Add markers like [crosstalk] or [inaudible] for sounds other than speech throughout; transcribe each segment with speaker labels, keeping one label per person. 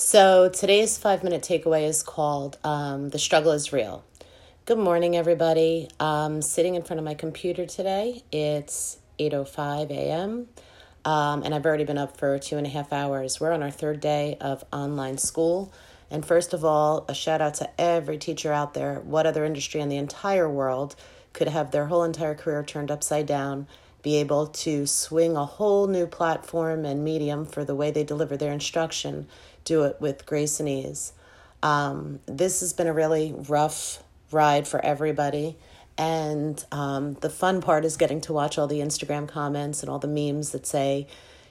Speaker 1: So today's five minute takeaway is called um, The Struggle is Real. Good morning, everybody. I'm sitting in front of my computer today. It's 8.05 a.m. Um, and I've already been up for two and a half hours. We're on our third day of online school. And first of all, a shout out to every teacher out there. What other industry in the entire world could have their whole entire career turned upside down, be able to swing a whole new platform and medium for the way they deliver their instruction do it with grace and ease. Um, this has been a really rough ride for everybody. And um, the fun part is getting to watch all the Instagram comments and all the memes that say,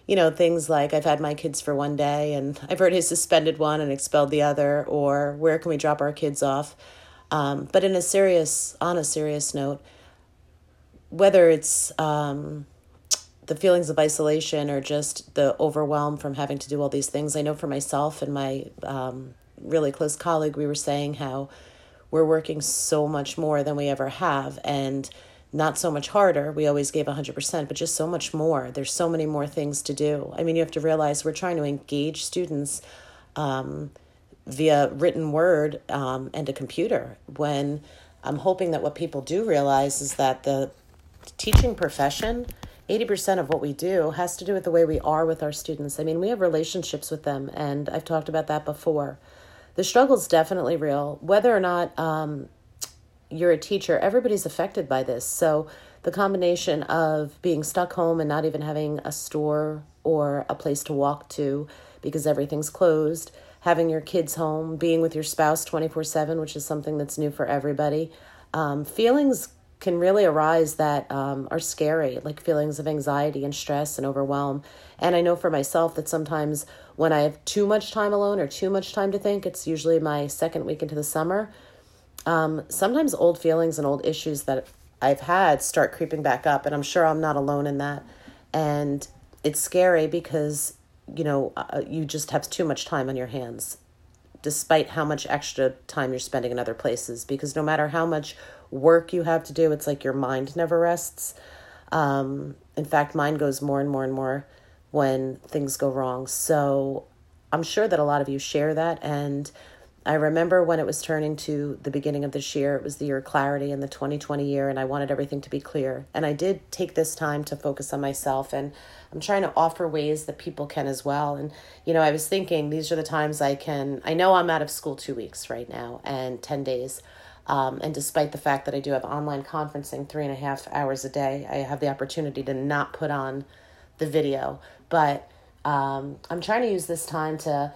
Speaker 1: you know, things like, I've had my kids for one day and [laughs] I've already suspended one and expelled the other, or where can we drop our kids off? Um, but in a serious, on a serious note, whether it's um, the feelings of isolation or just the overwhelm from having to do all these things. I know for myself and my um, really close colleague, we were saying how we're working so much more than we ever have and not so much harder. We always gave 100%, but just so much more. There's so many more things to do. I mean, you have to realize we're trying to engage students um, via written word um, and a computer when I'm hoping that what people do realize is that the teaching profession 80% of what we do has to do with the way we are with our students. I mean, we have relationships with them, and I've talked about that before. The struggle is definitely real. Whether or not um, you're a teacher, everybody's affected by this. So, the combination of being stuck home and not even having a store or a place to walk to because everything's closed, having your kids home, being with your spouse 24 7, which is something that's new for everybody. Um, feelings can really arise that um, are scary, like feelings of anxiety and stress and overwhelm. And I know for myself that sometimes when I have too much time alone or too much time to think, it's usually my second week into the summer. Um, sometimes old feelings and old issues that I've had start creeping back up, and I'm sure I'm not alone in that. And it's scary because you know uh, you just have too much time on your hands despite how much extra time you're spending in other places because no matter how much work you have to do. It's like your mind never rests. Um, in fact, mine goes more and more and more when things go wrong. So I'm sure that a lot of you share that. And I remember when it was turning to the beginning of this year, it was the year of clarity in the 2020 year, and I wanted everything to be clear. And I did take this time to focus on myself, and I'm trying to offer ways that people can as well. And, you know, I was thinking these are the times I can, I know I'm out of school two weeks right now and 10 days. Um, and despite the fact that I do have online conferencing three and a half hours a day, I have the opportunity to not put on the video. But um, I'm trying to use this time to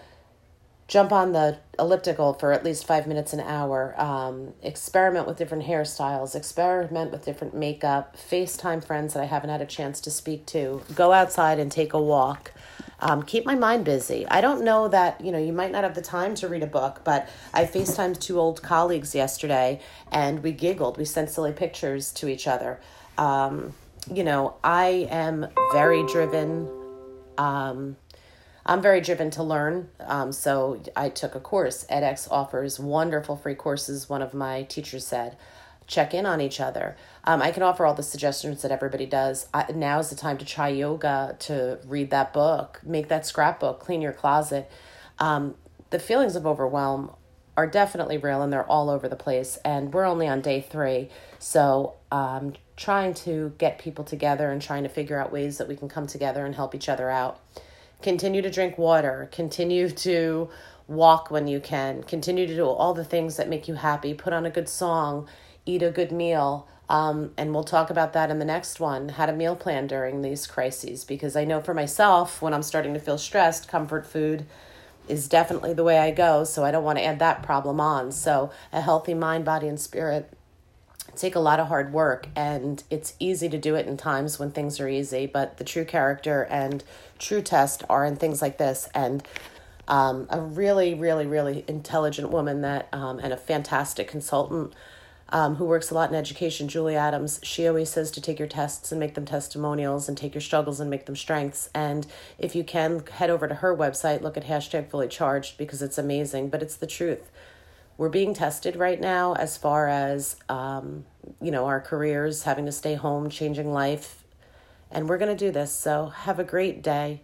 Speaker 1: jump on the elliptical for at least five minutes an hour, um, experiment with different hairstyles, experiment with different makeup, FaceTime friends that I haven't had a chance to speak to, go outside and take a walk um, keep my mind busy. I don't know that, you know, you might not have the time to read a book, but I FaceTimed two old colleagues yesterday and we giggled. We sent silly pictures to each other. Um, you know, I am very driven. Um, I'm very driven to learn. Um, so I took a course. edX offers wonderful free courses, one of my teachers said check in on each other. Um, I can offer all the suggestions that everybody does. I, now is the time to try yoga, to read that book, make that scrapbook, clean your closet. Um, the feelings of overwhelm are definitely real and they're all over the place. And we're only on day three. So, um, trying to get people together and trying to figure out ways that we can come together and help each other out. Continue to drink water, continue to walk when you can, continue to do all the things that make you happy, put on a good song eat a good meal. Um, and we'll talk about that in the next one how to meal plan during these crises. Because I know for myself, when I'm starting to feel stressed, comfort food is definitely the way I go. So I don't want to add that problem on. So a healthy mind, body, and spirit take a lot of hard work and it's easy to do it in times when things are easy but the true character and true test are in things like this and um, a really really really intelligent woman that um, and a fantastic consultant um, who works a lot in education, Julie Adams, she always says to take your tests and make them testimonials and take your struggles and make them strengths. And if you can, head over to her website, look at hashtag fully charged because it's amazing, but it's the truth. We're being tested right now as far as, um, you know, our careers, having to stay home, changing life. And we're going to do this. So have a great day.